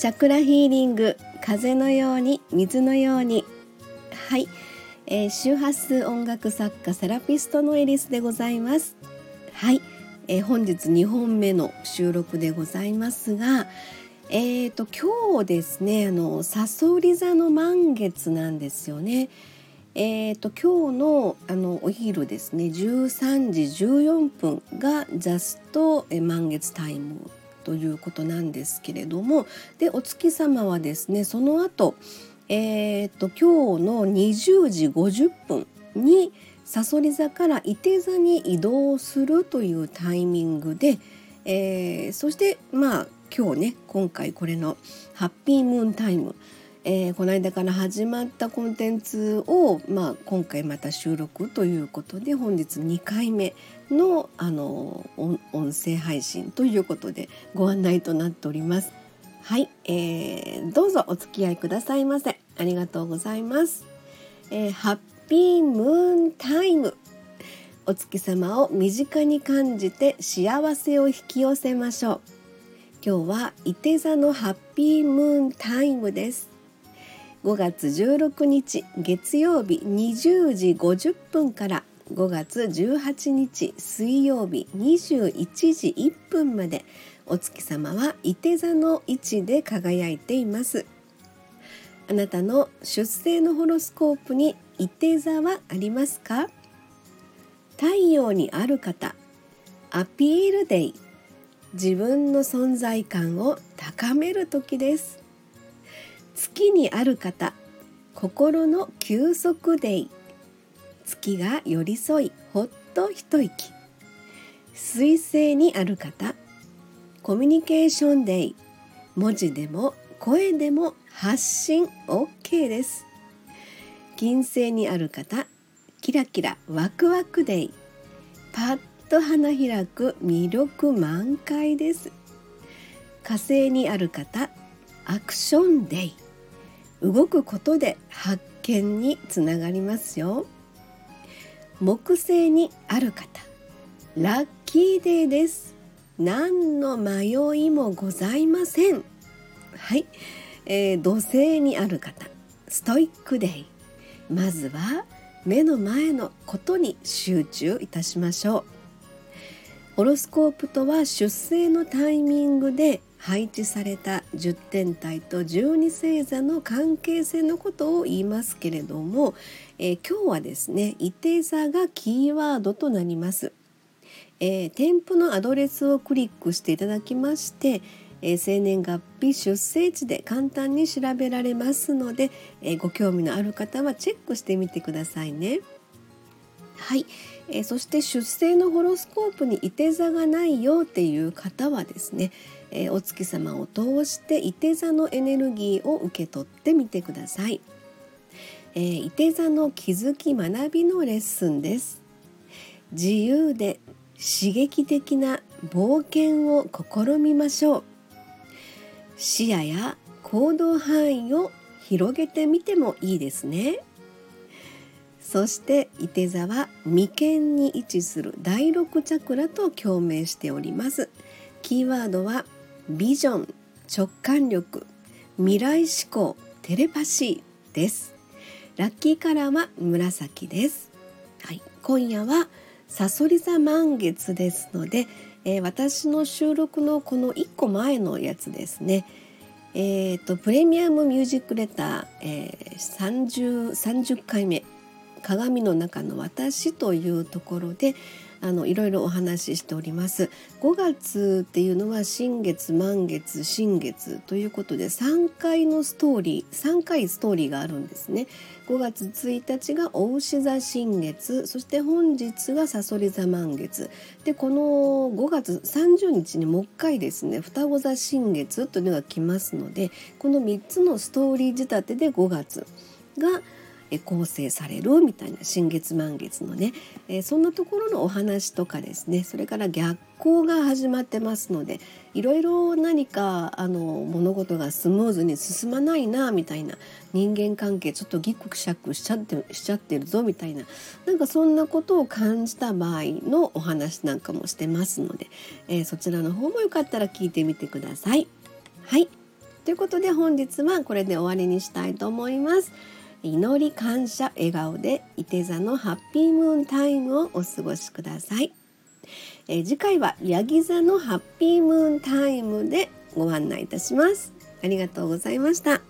チャクラヒーリング風のように水のように。はい、えー、周波数音楽作家セラピストのエリスでございます。はい、えー、本日2本目の収録でございますがえーと今日ですねあのサソリ座の満月なんですよね。えーと、今日のあのお昼ですね13時14分がジャスト満月タイムということなんですけれどもでお月様はですねその後、えーと、今日の20時50分にさそり座から伊手座に移動するというタイミングで、えー、そしてまあ今日ね今回これのハッピームーンタイムえー、この間から始まったコンテンツを、まあ、今回また収録ということで本日2回目のあの音声配信ということでご案内となっております。はい、えー、どうぞお付き合いくださいませ。ありがとうございます。えー、ハッピームーンタイムお月様を身近に感じて幸せを引き寄せましょう。今日は伊手座のハッピームーンタイムです。5月16日月曜日20時50分から5月18日水曜日21時1分までお月様は伊手座の位置で輝いています。あなたの出生のホロスコープに伊手座はありますか？太陽にある方アピールデイ自分の存在感を高める時です。月にある方心の休息デイ月が寄り添いほっと一息水星にある方コミュニケーションデイ文字でも声でも発信 OK です。金星にある方キラキラワクワクデイパッと花開く魅力満開です。火星にある方アクションデイ。動くことで発見につながりますよ。木星にある方ラッキーデーです。何の迷いもございません。はい、えー、土星にある方ストイックデイ。まずは目の前のことに集中いたしましょう。ホロスコープとは出生のタイミングで配置された10天体と12星座の関係性のことを言いますけれども、えー、今日はですね伊手座がキーワードとなります、えー、添付のアドレスをクリックしていただきまして、えー、生年月日出生地で簡単に調べられますので、えご興味のある方はチェックしてみてくださいね。はい、えそして出生のホロスコープに伊手座がないよっていう方はですねえー、お月様を通して伊手座のエネルギーを受け取ってみてください。えー、伊手座の気づき学びのレッスンです。自由で刺激的な冒険を試みましょう。視野や行動範囲を広げてみてもいいですね。そして伊手座は眉間に位置する第六チャクラと共鳴しております。キーワードはビジョン直感力未来志向テレパシーです。ラッキーカラーは紫です。はい。今夜はさそり座満月ですので、えー、私の収録のこの1個前のやつですね。えーと、プレミアムミュージックレター、えー、30, 30回目「鏡の中の私」というところであのいろいろお話ししております。5月っていうのは新月満月新月ということで3回のストーリー3回ストーリーがあるんですね。5月1日がお牛座新月そして本日がさそり座満月。でこの5月30日にもう一回ですね双子座新月というのが来ますのでこの3つのストーリー仕立てで5月が構成されるみたいな新月満月のね、えそんなところのお話とかですねそれから逆行が始まってますのでいろいろ何かあの物事がスムーズに進まないなみたいな人間関係ちょっとギクシャクしちゃってしちゃってるぞみたいななんかそんなことを感じた場合のお話なんかもしてますので、えー、そちらの方もよかったら聞いてみてください。はいということで本日はこれで終わりにしたいと思います祈り感謝笑顔で伊手座のハッピームーンタイムをお過ごしくださいえ次回はヤギ座のハッピームーンタイムでご案内いたしますありがとうございました。